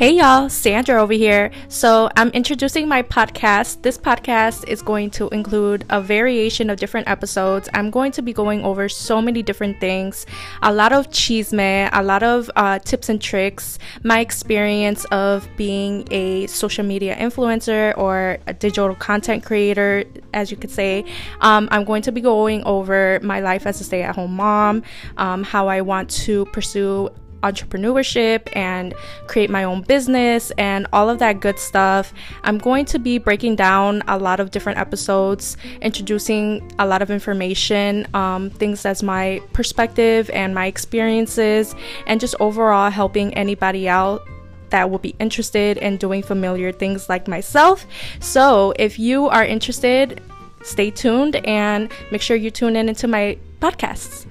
Hey y'all, Sandra over here. So, I'm introducing my podcast. This podcast is going to include a variation of different episodes. I'm going to be going over so many different things a lot of chisme, a lot of uh, tips and tricks, my experience of being a social media influencer or a digital content creator, as you could say. Um, I'm going to be going over my life as a stay at home mom, um, how I want to pursue entrepreneurship and create my own business and all of that good stuff. I'm going to be breaking down a lot of different episodes, introducing a lot of information, um, things as my perspective and my experiences, and just overall helping anybody out that will be interested in doing familiar things like myself. So, if you are interested, stay tuned and make sure you tune in into my podcasts.